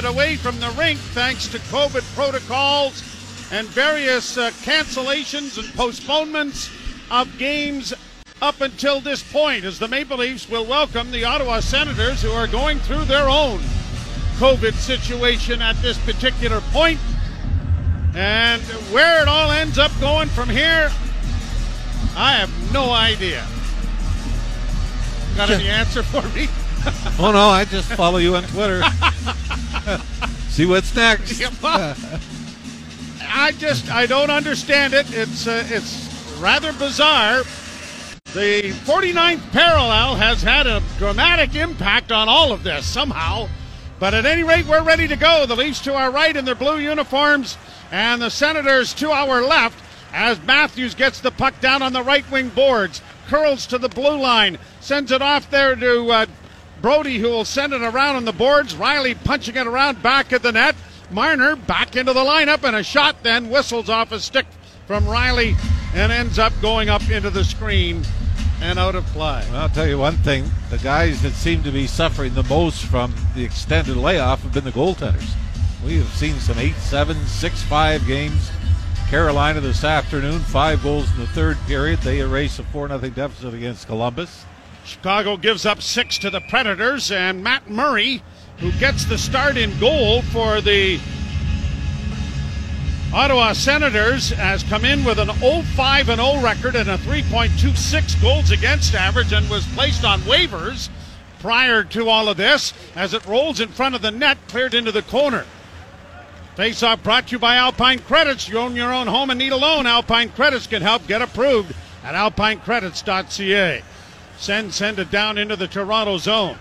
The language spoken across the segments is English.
period away from the rink thanks to COVID protocols and various uh, cancellations and postponements of games up until this point, as the Maple Leafs will welcome the Ottawa Senators, who are going through their own COVID situation at this particular point. And where it all ends up going from here, I have no idea. Got any answer for me? oh no, I just follow you on Twitter. See what's next. I just I don't understand it. It's uh, it's rather bizarre. The 49th parallel has had a dramatic impact on all of this somehow. But at any rate, we're ready to go. The Leafs to our right in their blue uniforms, and the Senators to our left as Matthews gets the puck down on the right wing boards, curls to the blue line, sends it off there to uh, Brodie, who will send it around on the boards. Rielly punching it around back at the net. Marner back into the lineup, and a shot then whistles off a stick from Rielly and ends up going up into the screen and out of play. Well, I'll tell you one thing the guys that seem to be suffering the most from the extended layoff have been the goaltenders. We have seen some 8 7, 6 5 games. Carolina this afternoon, five goals in the third period. They erase a 4 0 deficit against Columbus. Chicago gives up six to the Predators, and Matt Murray, who gets the start in goal for the Ottawa Senators, has come in with an 0-5 0 record and a 3.26 goals against average, and was placed on waivers prior to all of this as it rolls in front of the net, cleared into the corner. Face-off brought to you by Alpine Credits. You own your own home and need a loan. Alpine Credits can help get approved at alpinecredits.ca. Send send it down into the Toronto zone.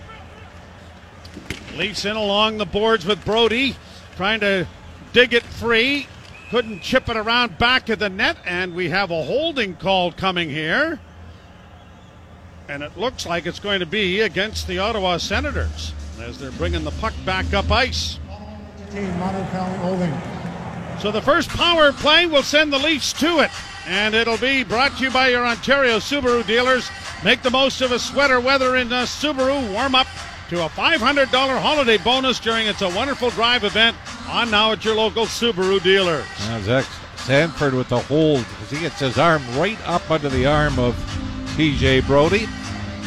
Leafs in along the boards with Brodie, trying to dig it free. Couldn't chip it around back of the net, and we have a holding call coming here. And it looks like it's going to be against the Ottawa Senators as they're bringing the puck back up ice. Team, holding. So the first power play will send the Leafs to it, and it'll be brought to you by your Ontario Subaru dealers. Make the most of a sweater weather in uh, Subaru. Warm up to a $500 holiday bonus during It's a Wonderful Drive event on now at your local Subaru dealers. Now Zach Sanford with the hold as he gets his arm right up under the arm of TJ Brodie.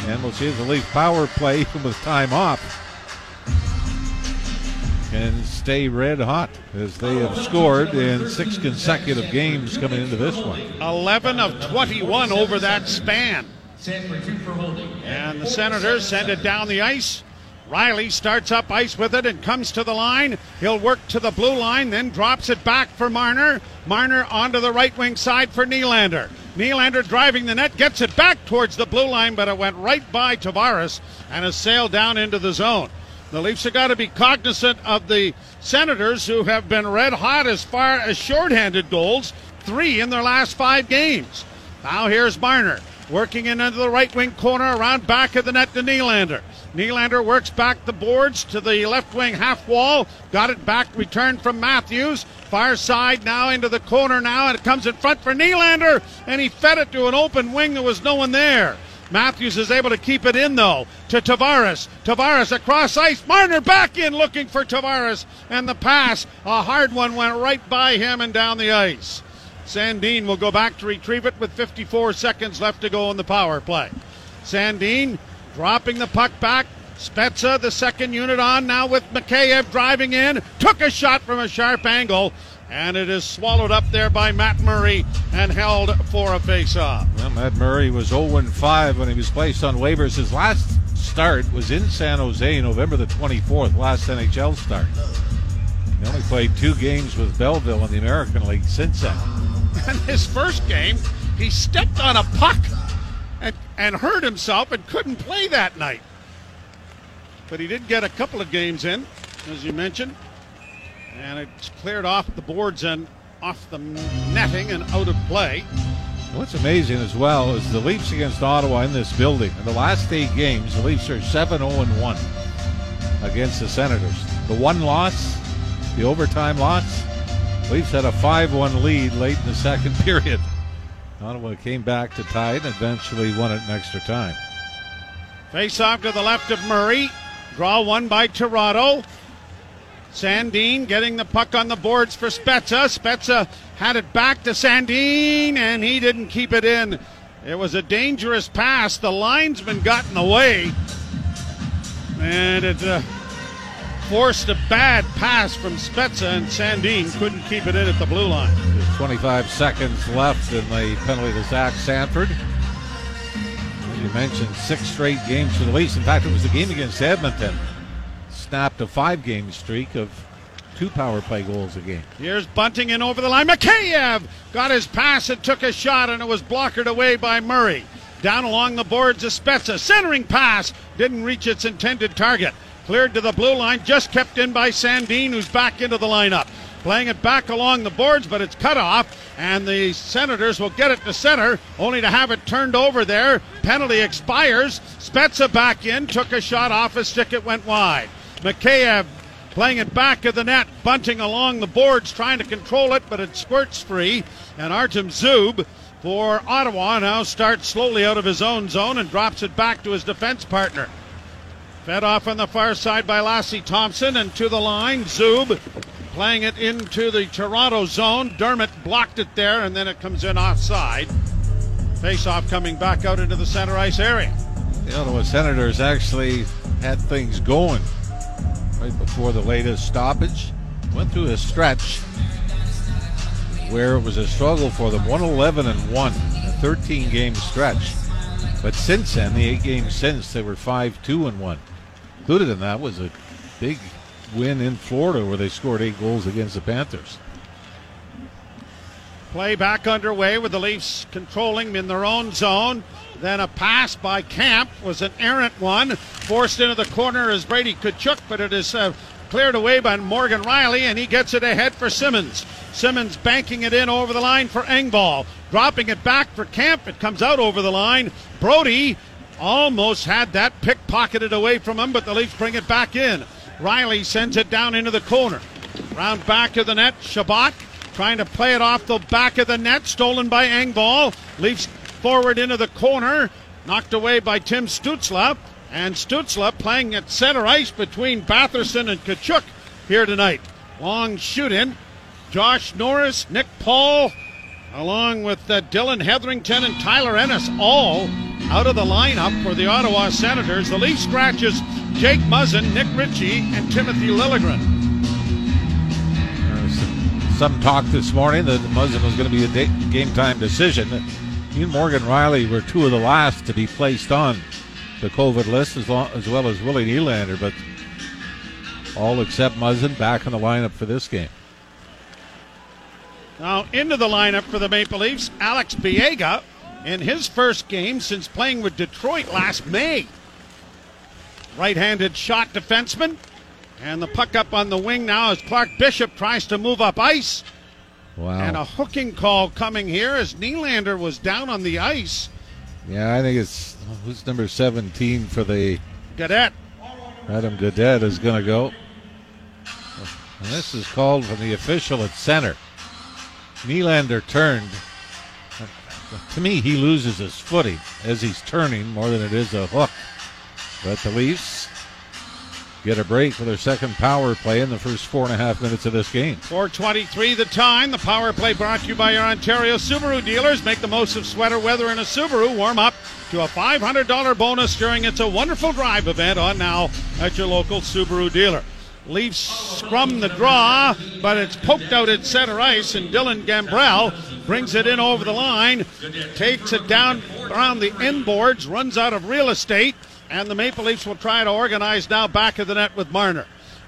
And we'll see the Leaf power play even with time off can stay red hot as they have scored in six consecutive games coming into this one. 11 of 21 over that span. And the Senators send it down the ice. Rielly starts up ice with it and comes to the line. He'll work to the blue line, then drops it back for Marner. Marner onto the right wing side for Nylander. Nylander driving the net, gets it back towards the blue line, but it went right by Tavares and has sailed down into the zone. The Leafs have got to be cognizant of the Senators, who have been red hot as far as shorthanded goals, three in their last five games. Now here's Marner working in into the right wing corner around back of the net to Nylander. Nylander works back the boards to the left wing half wall. Got it back, returned from Matthews. Far side now into the corner now, and it comes in front for Nylander, and he fed it to an open wing. There was no one there. Matthews is able to keep it in though to Tavares. Tavares across ice. Marner back in looking for Tavares. And the pass, a hard one, went right by him and down the ice. Sandin will go back to retrieve it with 54 seconds left to go in the power play. Sandin dropping the puck back. Spezza, the second unit on now with Mikheyev driving in. Took a shot from a sharp angle and it is swallowed up there by Matt Murray and held for a face-off. Well, Matt Murray was 0-5 when he was placed on waivers. His last start was in San Jose, November the 24th, last NHL start. He only played two games with Belleville in the American League since then. And his first game, he stepped on a puck and, and hurt himself and couldn't play that night. But he did get a couple of games in, as you mentioned and it's cleared off the boards and off the netting and out of play. What's amazing as well is the Leafs against Ottawa in this building. In the last eight games, the Leafs are 7 0 1 against the Senators. The one loss, the overtime loss, Leafs had a 5 1 lead late in the second period. Ottawa came back to tie it and eventually won it in extra time. Face off to the left of Murray. Draw one by Toronto. Sandin getting the puck on the boards for Spezza. Spezza had it back to Sandin, and he didn't keep it in. It was a dangerous pass. The linesman got in the way, and it uh, forced a bad pass from Spezza, and Sandin couldn't keep it in at the blue line. There's 25 seconds left in the penalty to Zach Sanford. As you mentioned, six straight games for the Leafs. In fact, it was the game against Edmonton. Snapped a five game streak of two power play goals a game. Here's Bunting in over the line. Mikheyev got his pass and took a shot, and it was blockered away by Murray. Down along the boards of Spezza. Centering pass didn't reach its intended target. Cleared to the blue line, just kept in by Sandin, who's back into the lineup. Playing it back along the boards, but it's cut off, and the Senators will get it to center, only to have it turned over there. Penalty expires. Spezza back in, took a shot off a stick, it went wide. Mikheyev playing it back of the net, Bunting along the boards, trying to control it, but it squirts free. And Artem Zub for Ottawa now starts slowly out of his own zone and drops it back to his defense partner. Fed off on the far side by Lassi Thomson and to the line. Zub playing it into the Toronto zone. Dermott blocked it there and then it comes in offside. Face off coming back out into the center ice area. The Ottawa Senators actually had things going right before the latest stoppage. Went through a stretch where it was a struggle for them 111 and 1, a 13 game stretch. But since then, the eight games since, they were 5 2 and 1. Included in that was a big win in Florida where they scored eight goals against the Panthers. Play back underway with the Leafs controlling in their own zone. Then a pass by Kampf was an errant one, forced into the corner as Brady Tkachuk, but it is uh, cleared away by Morgan Rielly, and he gets it ahead for Simmons. Simmons banking it in over the line for Engvall, dropping it back for Kampf. It comes out over the line. Brodie almost had that pickpocketed away from him, but the Leafs bring it back in. Rielly sends it down into the corner. Round back of the net, Chabot trying to play it off the back of the net, stolen by Engvall. Leafs forward into the corner, knocked away by Tim Stützle. And Stützle playing at center ice between Batherson and Tkachuk here tonight. Long shoot in. Josh Norris, Nick Paul, along with uh, Dylan Hetherington and Tyler Ennis, all out of the lineup for the Ottawa Senators. The Leaf scratches Jake Muzzin, Nick Ritchie, and Timothy Liljegren. Some talk this morning that Muzzin was going to be a game time decision. He and Morgan Rielly were two of the last to be placed on the COVID list, as, long, as well as Willie Nylander, but all except Muzzin back in the lineup for this game. Now into the lineup for the Maple Leafs, Alex Biega in his first game since playing with Detroit last May. Right handed shot defenseman. And the puck up on the wing now as Clark Bishop tries to move up ice. Wow. And a hooking call coming here as Nylander was down on the ice. Yeah, I think it's who's number 17 for the Gaudette. Adam Gaudette is going to go. And this is called from the official at center. Nylander turned. To me, he loses his footing as he's turning more than it is a hook. But the Leafs get a break for their second power play in the first four and a half minutes of this game. 423 the time. The power play brought to you by your Ontario Subaru dealers. Make the most of sweater weather in a Subaru. Warm up to a $500 bonus during It's a Wonderful Drive event on now at your local Subaru dealer. Leafs scrum the draw, but it's poked out at center ice, and Dylan Gambrell brings it in over the line, takes it down around the inboards, runs out of real estate, and the Maple Leafs will try to organize now back of the net with Marner.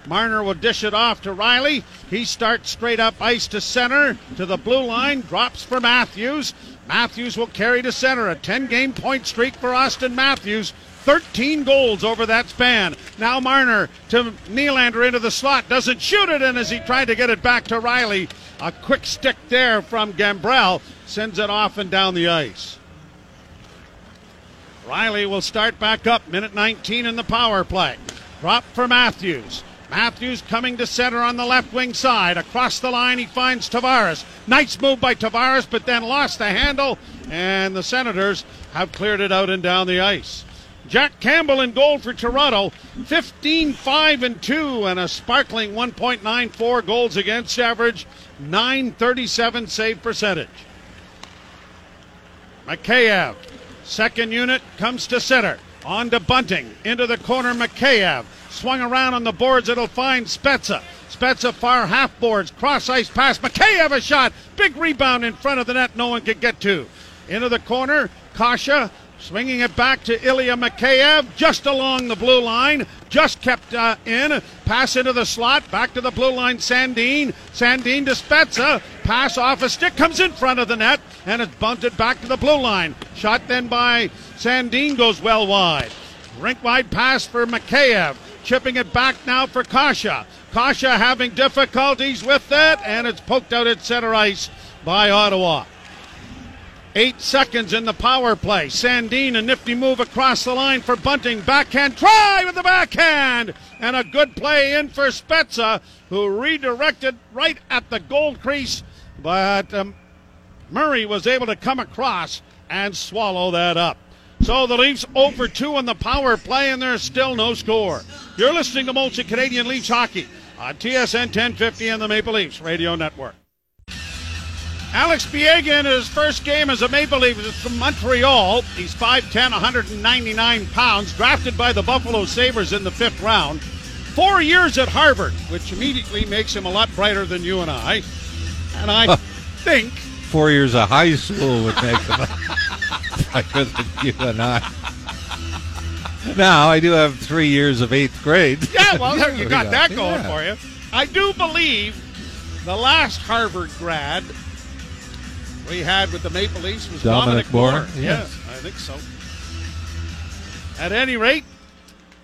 Marner will dish it off to Rielly. He starts straight up ice to center to the blue line, drops for Matthews. Matthews will carry to center. A 10 game point streak for Austin Matthews. 13 goals over that span. Now Marner to Nylander into the slot. Doesn't shoot it in as he tried to get it back to Rielly, A quick stick there from Gambrell sends it off and down the ice. Rielly will start back up. Minute 19 in the power play. Drop for Matthews. Matthews coming to center on the left wing side. Across the line, he finds Tavares. Nice move by Tavares, but then lost the handle, and the Senators have cleared it out and down the ice. Jack Campbell in goal for Toronto, 15 5 and 2, and a sparkling 1.94 goals against average, 937 save percentage. Mikheyev, second unit, comes to center. On to Bunting, into the corner, Mikheyev. Swung around on the boards, it'll find Spezza. Spezza far half boards, cross ice pass. Mikheyev a shot. Big rebound in front of the net, no one can get to. Into the corner, Kase swinging it back to Ilya Mikheyev just along the blue line. Just kept uh, in. Pass into the slot. Back to the blue line, Sandin. Sandin to Spezza. Pass off a stick. Comes in front of the net. And it's bunted back to the blue line. Shot then by Sandin goes well wide. Rink wide pass for Mikheyev. Chipping it back now for Kase. Kase having difficulties with that, And it's poked out at center ice by Ottawa. Eight seconds in the power play. Sandin, a nifty move across the line for Bunting. Backhand try with the backhand. And a good play in for Spezza, who redirected right at the goal crease. But um, Murray was able to come across and swallow that up. So the Leafs over 2 on the power play, and there's still no score. You're listening to Molson Canadian Leafs Hockey on TSN 1050 and the Maple Leafs Radio Network. Alex Biega in his first game as a Maple Leaf is from Montreal. He's 5'10, 199 pounds, drafted by the Buffalo Sabres in the fifth round. Four years at Harvard, which immediately makes him a lot brighter than you and I. And I think. Four years of high school would make than you and I. Now, I do have three years of eighth grade. Yeah, well, there, you got that going Yeah. for you. I do believe the last Harvard grad we had with the Maple Leafs was Dominic Dominic, Moore. Moore, yes. I think so. At any rate,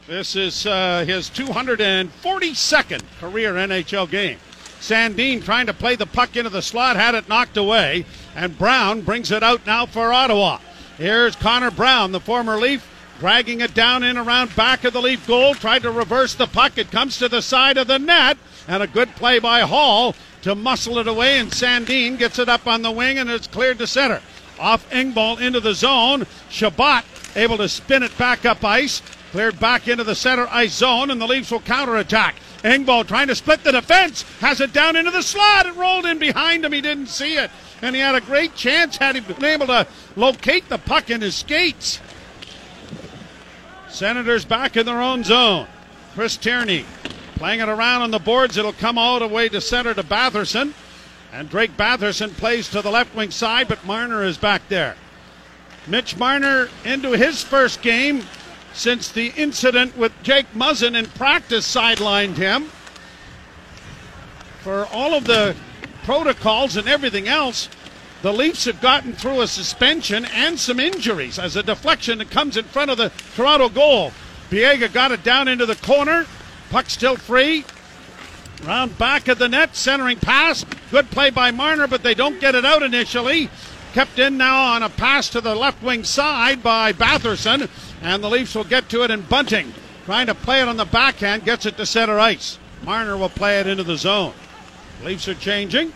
this is uh, his 242nd career NHL game. Sandin trying to play the puck into the slot, had it knocked away, and Brown brings it out now for Ottawa. Here's Connor Brown, the former Leaf, dragging it down in around back of the Leaf goal, tried to reverse the puck. It comes to the side of the net, and a good play by Holl to muscle it away, and Sandin gets it up on the wing, and it's cleared to center. Off Engvall into the zone. Chabot able to spin it back up ice. Cleared back into the center ice zone, and the Leafs will counterattack. Engvall trying to split the defense. Has it down into the slot. It rolled in behind him. He didn't see it. And he had a great chance had he been able to locate the puck in his skates. Senators back in their own zone. Chris Tierney playing it around on the boards. It'll come all the way to center to Batherson. And Drake Batherson plays to the left wing side, but Marner is back there. Mitch Marner into his first game since the incident with Jake Muzzin in practice sidelined him. For all of the protocols and everything else, the Leafs have gotten through a suspension and some injuries as a deflection that comes in front of the Toronto goal. Biega got it down into the corner. Puck still free. Round back of the net, centering pass. Good play by Marner, but they don't get it out initially. Kept in now on a pass to the left wing side by Batherson, and the Leafs will get to it in Bunting. Trying to play it on the backhand, gets it to center ice. Marner will play it into the zone. Leafs are changing.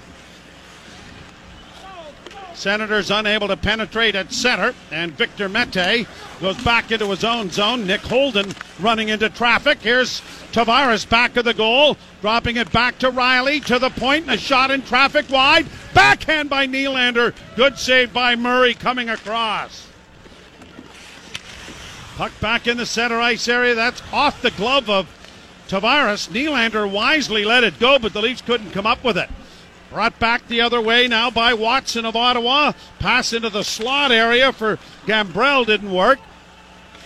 Senators unable to penetrate at center, and Victor Mete goes back into his own zone. Nick Holden running into traffic. Here's Tavares back of the goal, dropping it back to Rielly to the point, and a shot in traffic wide. Backhand by Nylander. Good save by Murray coming across. Puck back in the center ice area. That's off the glove of Tavares. Nylander wisely let it go, but the Leafs couldn't come up with it. Brought back the other way now by Watson of Ottawa. Pass into the slot area for Gambrell didn't work.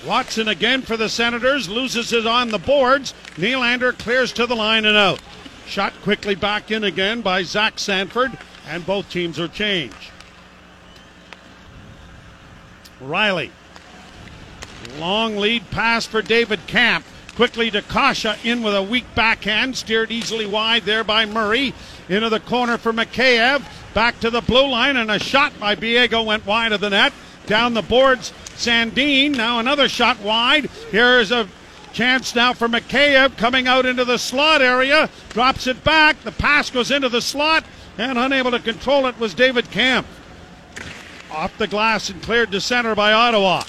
Watson again for the Senators loses it on the boards. Nylander clears to the line and out. Shot quickly back in again by Zach Sanford, and both teams are changed. Rielly. Long lead pass for David Kampf. Quickly to Kase in with a weak backhand. Steered easily wide there by Murray. Into the corner for Mikheyev. Back to the blue line, and a shot by Biega went wide of the net. Down the boards, Sandin. Now another shot wide. Here's a chance now for Mikheyev coming out into the slot area. Drops it back. The pass goes into the slot, and unable to control it was David Kampf. Off the glass and cleared to center by Ottawa.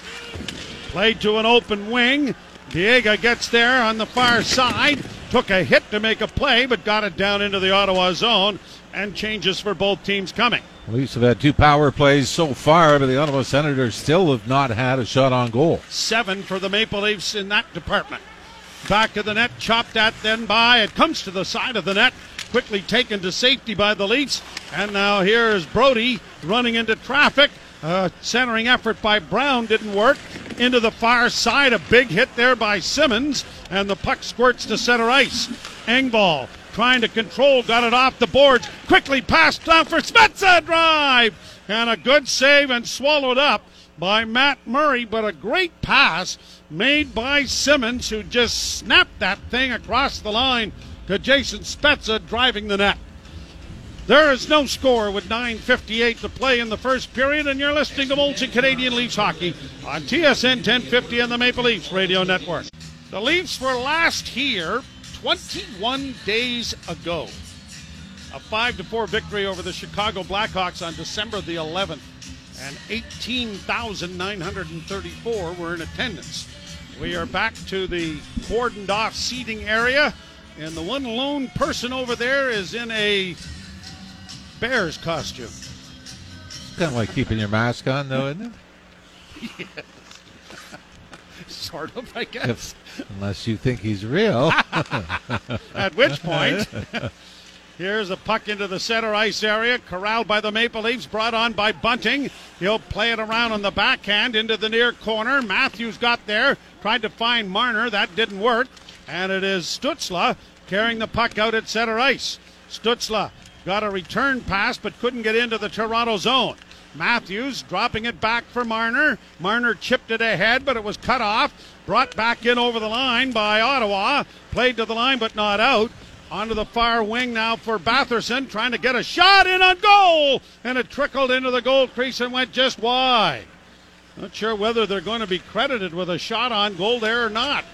Played to an open wing. Biega gets there on the far side. Took a hit to make a play, but got it down into the Ottawa zone and changes for both teams coming. Leafs have had two power plays so far, but the Ottawa Senators still have not had a shot on goal. Seven for the Maple Leafs in that department. Back of the net, chopped at then by. It comes to the side of the net. Quickly taken to safety by the Leafs. And now here is Brodie running into traffic. Uh, centering effort by Brown didn't work. Into the far side, a big hit there by Simmons, and the puck squirts to center ice. Engvall trying to control, got it off the boards. Quickly passed down for Spezza drive, and a good save and swallowed up by Matt Murray, but a great pass made by Simmons, who just snapped that thing across the line to Jason Spezza driving the net. There is no score with 9.58 to play in the first period, and you're listening to Molson Canadian Leafs Hockey on TSN 1050 and the Maple Leafs Radio Network. The Leafs were last here 21 days ago. A 5 4 victory over the Chicago Blackhawks on December the 11th, and 18,934 were in attendance. We are back to the cordoned off seating area, and the one lone person over there is in a Bears costume. It's kind of like keeping your mask on, though, isn't it? Yes. Sort of, I guess. Unless you think he's real. At which point, here's a puck into the center ice area, corralled by the Maple Leafs, brought on by Bunting. He'll play it around on the backhand into the near corner. Matthews got there, tried to find Marner. That didn't work. And it is Stützle carrying the puck out at center ice. Stützle got a return pass but couldn't get into the Toronto zone. Matthews dropping it back for Marner. Marner chipped it ahead, but it was cut off. Brought back in over the line by Ottawa. Played to the line, but not out. Onto the far wing now for Batherson, trying to get a shot in on goal. And it trickled into the goal crease and went just wide. Not sure whether they're going to be credited with a shot on goal there or not.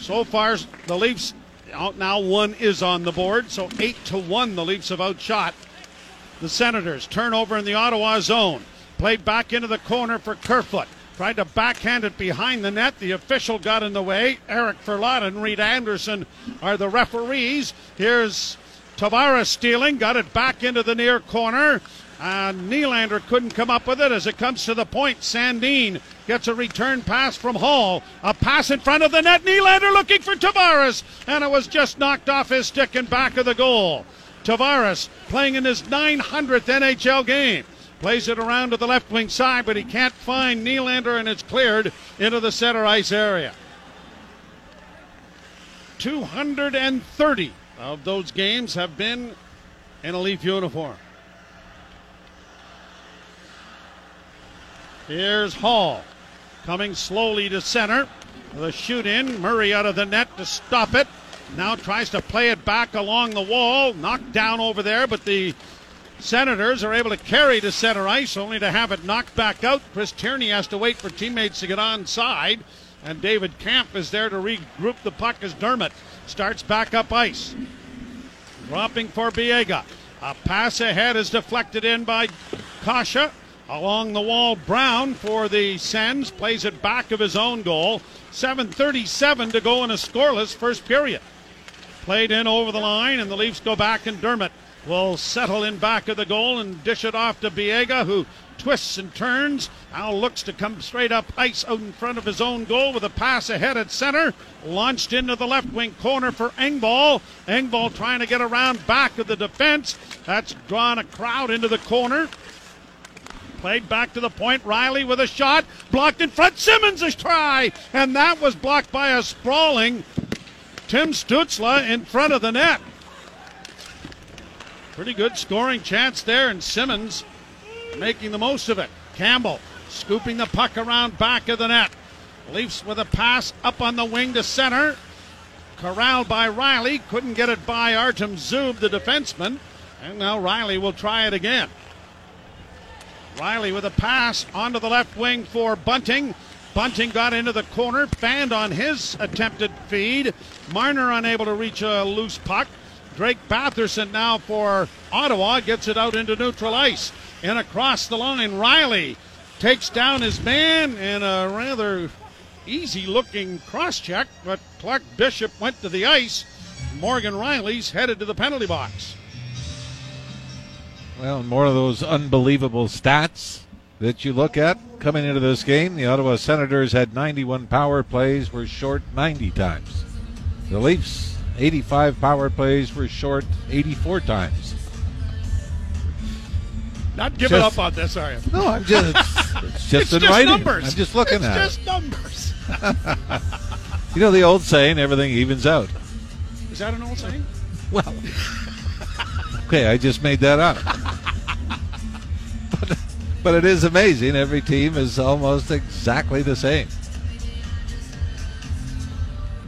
So far, the Leafs out now one is on the board, so eight to one the Leafs have outshot the Senators. Turnover in the Ottawa zone. Played back into the corner for Kerfoot. Tried to backhand it behind the net. The official got in the way. Eric Furlatt and Reid Anderson are the referees. Here's Tavares stealing. Got it back into the near corner. And Nylander couldn't come up with it as it comes to the point. Sandin gets a return pass from Holl. A pass in front of the net. Nylander looking for Tavares. And it was just knocked off his stick and back of the goal. Tavares playing in his 900th NHL game. Plays it around to the left wing side, but he can't find Nylander, and it's cleared into the center ice area. 230 of those games have been in a Leaf uniform. Here's Holl coming slowly to center. The shoot in. Murray out of the net to stop it. Now tries to play it back along the wall. Knocked down over there, but the Senators are able to carry to center ice, only to have it knocked back out. Chris Tierney has to wait for teammates to get on side. And David Kampf is there to regroup the puck as Dermott starts back up ice. Dropping for Biega. A pass ahead is deflected in by Kase. Along the wall, Brown for the Sens plays it back of his own goal. 7.37 to go in a scoreless first period. Played in over the line, and the Leafs go back, and Dermott will settle in back of the goal and dish it off to Biega, who twists and turns. Now looks to come straight up ice out in front of his own goal with a pass ahead at center. Launched into the left wing corner for Engvall. Engvall trying to get around back of the defense. That's drawn a crowd into the corner. Played back to the point. Rielly with a shot. Blocked in front. Simmons a try. And that was blocked by a sprawling Tim Stützle in front of the net. Pretty good scoring chance there, and Simmons making the most of it. Campbell scooping the puck around back of the net. Leafs with a pass up on the wing to center. Corralled by Rielly. Couldn't get it by Artem Zub, the defenseman. And now Rielly will try it again. Rielly with a pass onto the left wing for Bunting. Bunting got into the corner, fanned on his attempted feed. Marner unable to reach a loose puck. Drake Batherson now for Ottawa gets it out into neutral ice. And across the line, Rielly takes down his man in a rather easy looking cross check, but Clark Bishop went to the ice. Morgan Rielly's headed to the penalty box. Well, more of those unbelievable stats that you look at coming into this game. The Ottawa Senators had 91 power plays, were short 90 times. The Leafs, 85 power plays, were short 84 times. Not giving Just- up on this, are you? No, I'm just it's just It's just numbers. I'm just looking it's at just it. numbers. You know the old saying, everything evens out. Is that an old saying? Well, okay, I just made that up. but, but it is amazing. Every team is almost exactly the same.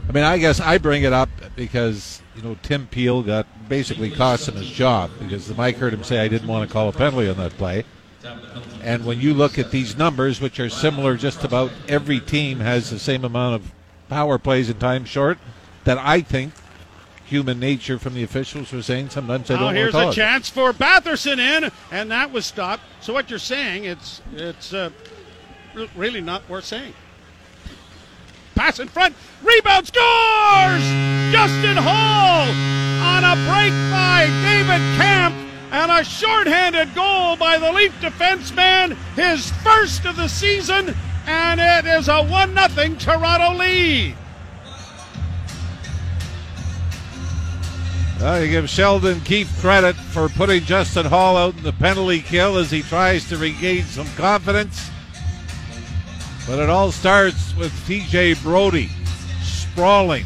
I mean, I guess I bring it up because, you know, Tim Peel got basically cost him his job because the Mike heard him say I didn't want to call a penalty on that play. And when you look at these numbers, which are similar, just about every team has the same amount of power plays and time short, that I think human nature from the officials were saying sometimes they don't here's a chance for Batherson in, and that was stopped. So what you're saying, it's it's uh, really not worth saying. Pass in front, rebound scores! Justin Holl on a break by David Kampf, and a shorthanded goal by the Leaf defenseman, his first of the season, and it is a one 0 Toronto lead. Well, you give Sheldon Keefe credit for putting Justin Holl out in the penalty kill as he tries to regain some confidence. But it all starts with TJ Brodie sprawling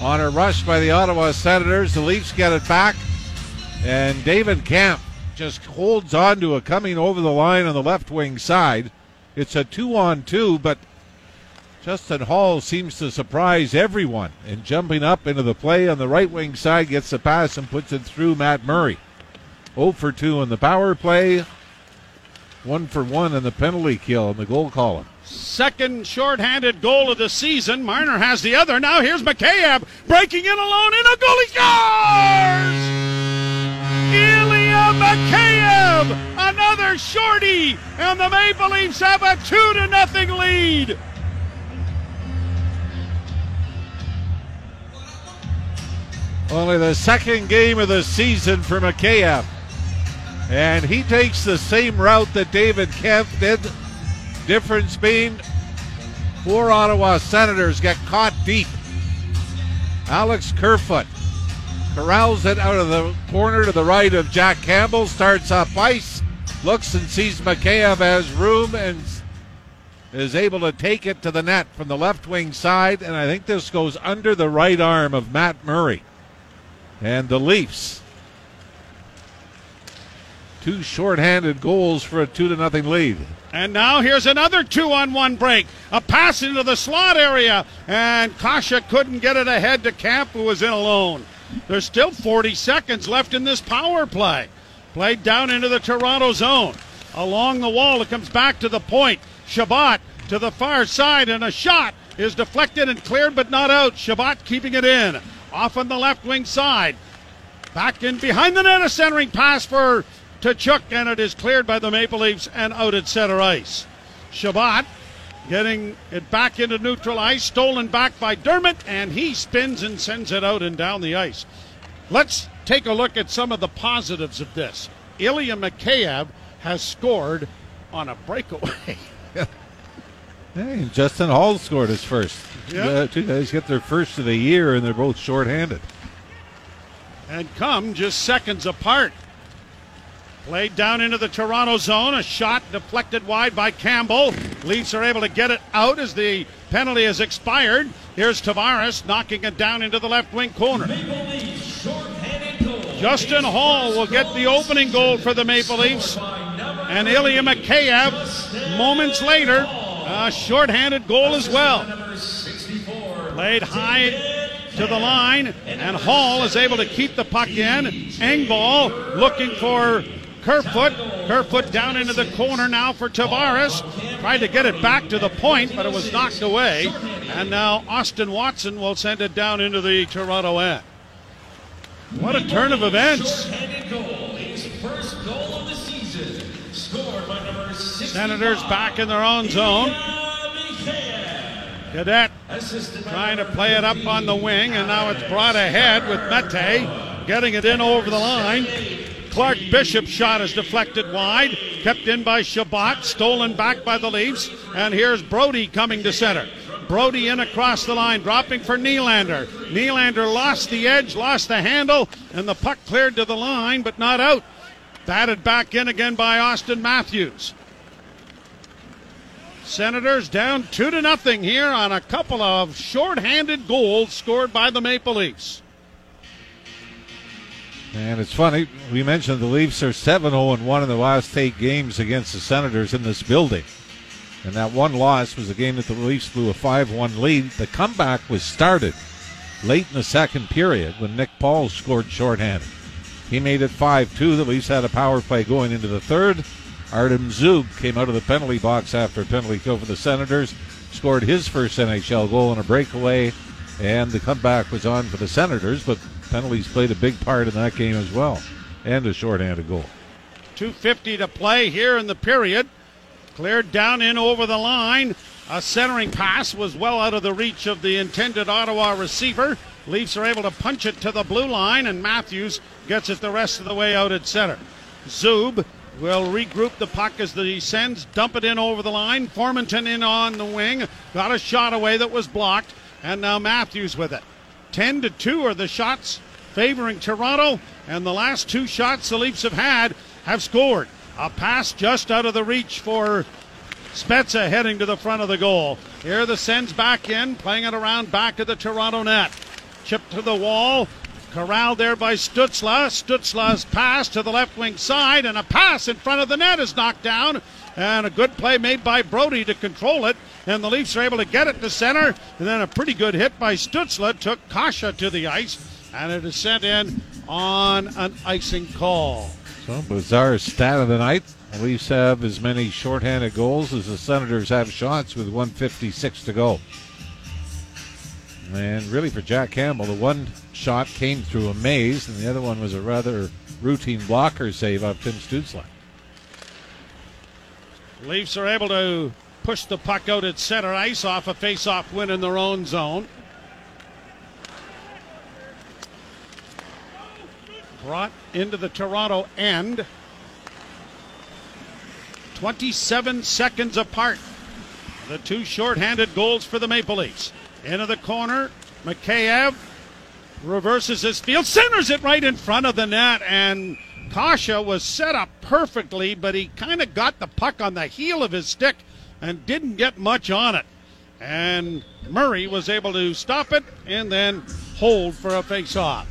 on a rush by the Ottawa Senators. The Leafs get it back, and David Kampf just holds on to a coming over the line on the left wing side. It's a two on two, but Justin Holl seems to surprise everyone and jumping up into the play on the right wing side gets the pass and puts it through Matt Murray. 0 for 2 in the power play, 1 for 1 in the penalty kill in the goal column. Second shorthanded goal of the season. Marner has the other. Now here's Mikheyev breaking in alone in a goal. He scores! Ilya Mikheyev, another shorty, and the Maple Leafs have a two to nothing lead. Only the second game of the season for Mikheyev. And he takes the same route that David Kampf did. Difference being four Ottawa Senators get caught deep. Alex Kerfoot corrals it out of the corner to the right of Jack Campbell, starts up ice, looks and sees Mikheyev has room and is able to take it to the net from the left wing side. And I think this goes under the right arm of Matt Murray. And the Leafs. Two shorthanded goals for a two to nothing lead. And now here's another two on one break. A pass into the slot area, and Kase couldn't get it ahead to Kampf, who was in alone. There's still 40 seconds left in this power play. Played down into the Toronto zone. Along the wall, it comes back to the point. Chabot to the far side, and a shot is deflected and cleared, but not out. Chabot keeping it in. Off on the left wing side. Back in behind the net, a centering pass for Tkachuk, and it is cleared by the Maple Leafs and out at center ice. Chabot getting it back into neutral ice, stolen back by Dermott, and he spins and sends it out and down the ice. Let's take a look at some of the positives of this. Ilya Mikheyev has scored on a breakaway. Hey, and Justin Holl scored his first. Yeah. Two guys get their first of the year, and they're both shorthanded. and come just seconds apart. Played down into the Toronto zone. A shot deflected wide by Campbell. Leafs are able to get it out as the penalty has expired. Here's Tavares knocking it down into the left wing corner. Justin Holl will get the opening goal for the Maple Leafs. And Ilya Mikheyev, moments later, a shorthanded goal as well. Played high to the line, and Holl is able to keep the puck in. Engvall looking for Kerfoot. Kerfoot down into the corner now for Tavares. Tried to get it back to the point, but it was knocked away. And now Austin Watson will send it down into the Toronto end. What a turn of events. Senators back in their own zone. Gaudette trying to play it up on the wing, and now it's brought ahead with Mete getting it in over the line. Clark Bishop's shot is deflected wide, kept in by Chabot, stolen back by the Leafs, and here's Brodie coming to center. Brodie in across the line, dropping for Nylander. Nylander lost the edge, lost the handle, and the puck cleared to the line, but not out. Batted back in again by Austin Matthews. Senators down two to nothing here on a couple of short-handed goals scored by the Maple Leafs. And it's funny, we mentioned the Leafs are 7 0 1 in the last eight games against the Senators in this building. And that one loss was a game that the Leafs blew a 5 1 lead. The comeback was started late in the second period when Nick Paul scored shorthanded. He made it 5 2. The Leafs had a power play going into the third. Artem Zub came out of the penalty box after a penalty kill for the Senators, scored his first NHL goal in a breakaway, and the comeback was on for the Senators, but penalties played a big part in that game as well, and a shorthanded goal. 250 to play here in the period. Cleared down in over the line. A centering pass was well out of the reach of the intended Ottawa receiver. Leafs are able to punch it to the blue line, and Matthews gets it the rest of the way out at center. Zub will regroup the puck as he sends, dump it in over the line. Formenton in on the wing, got a shot away that was blocked, and now Matthews with it. 10 to 2 are the shots favoring Toronto, and the last two shots the Leafs have had have scored. A pass just out of the reach for Spezza heading to the front of the goal. Here the sends back in, playing it around back of the Toronto net. Chip to the wall, corralled there by Stützle. Stützle's pass to the left wing side, and a pass in front of the net is knocked down. And a good play made by Brodie to control it. And the Leafs are able to get it to center. And then a pretty good hit by Stützle took Kase to the ice. And it is sent in on an icing call. So, bizarre stat of the night. The Leafs have as many shorthanded goals as the Senators have shots with 156 to go. And really, for Jack Campbell, the one shot came through a maze, and the other one was a rather routine blocker save of Tim Stützle. Leafs are able to push the puck out at center ice off a face-off win in their own zone. Brought into the Toronto end. 27 seconds apart. The two shorthanded goals for the Maple Leafs. Into the corner, Mikheyev reverses his field, centers it right in front of the net, and Kase was set up perfectly, but he kind of got the puck on the heel of his stick and didn't get much on it. And Murray was able to stop it and then hold for a face-off.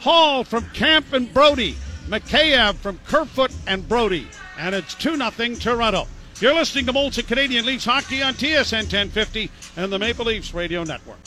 Holl from Kampf and Brodie. Mikheyev from Kerfoot and Brodie. And it's 2 0 Toronto. You're listening to Molson Canadian Leafs Hockey on TSN 1050 and the Maple Leafs Radio Network.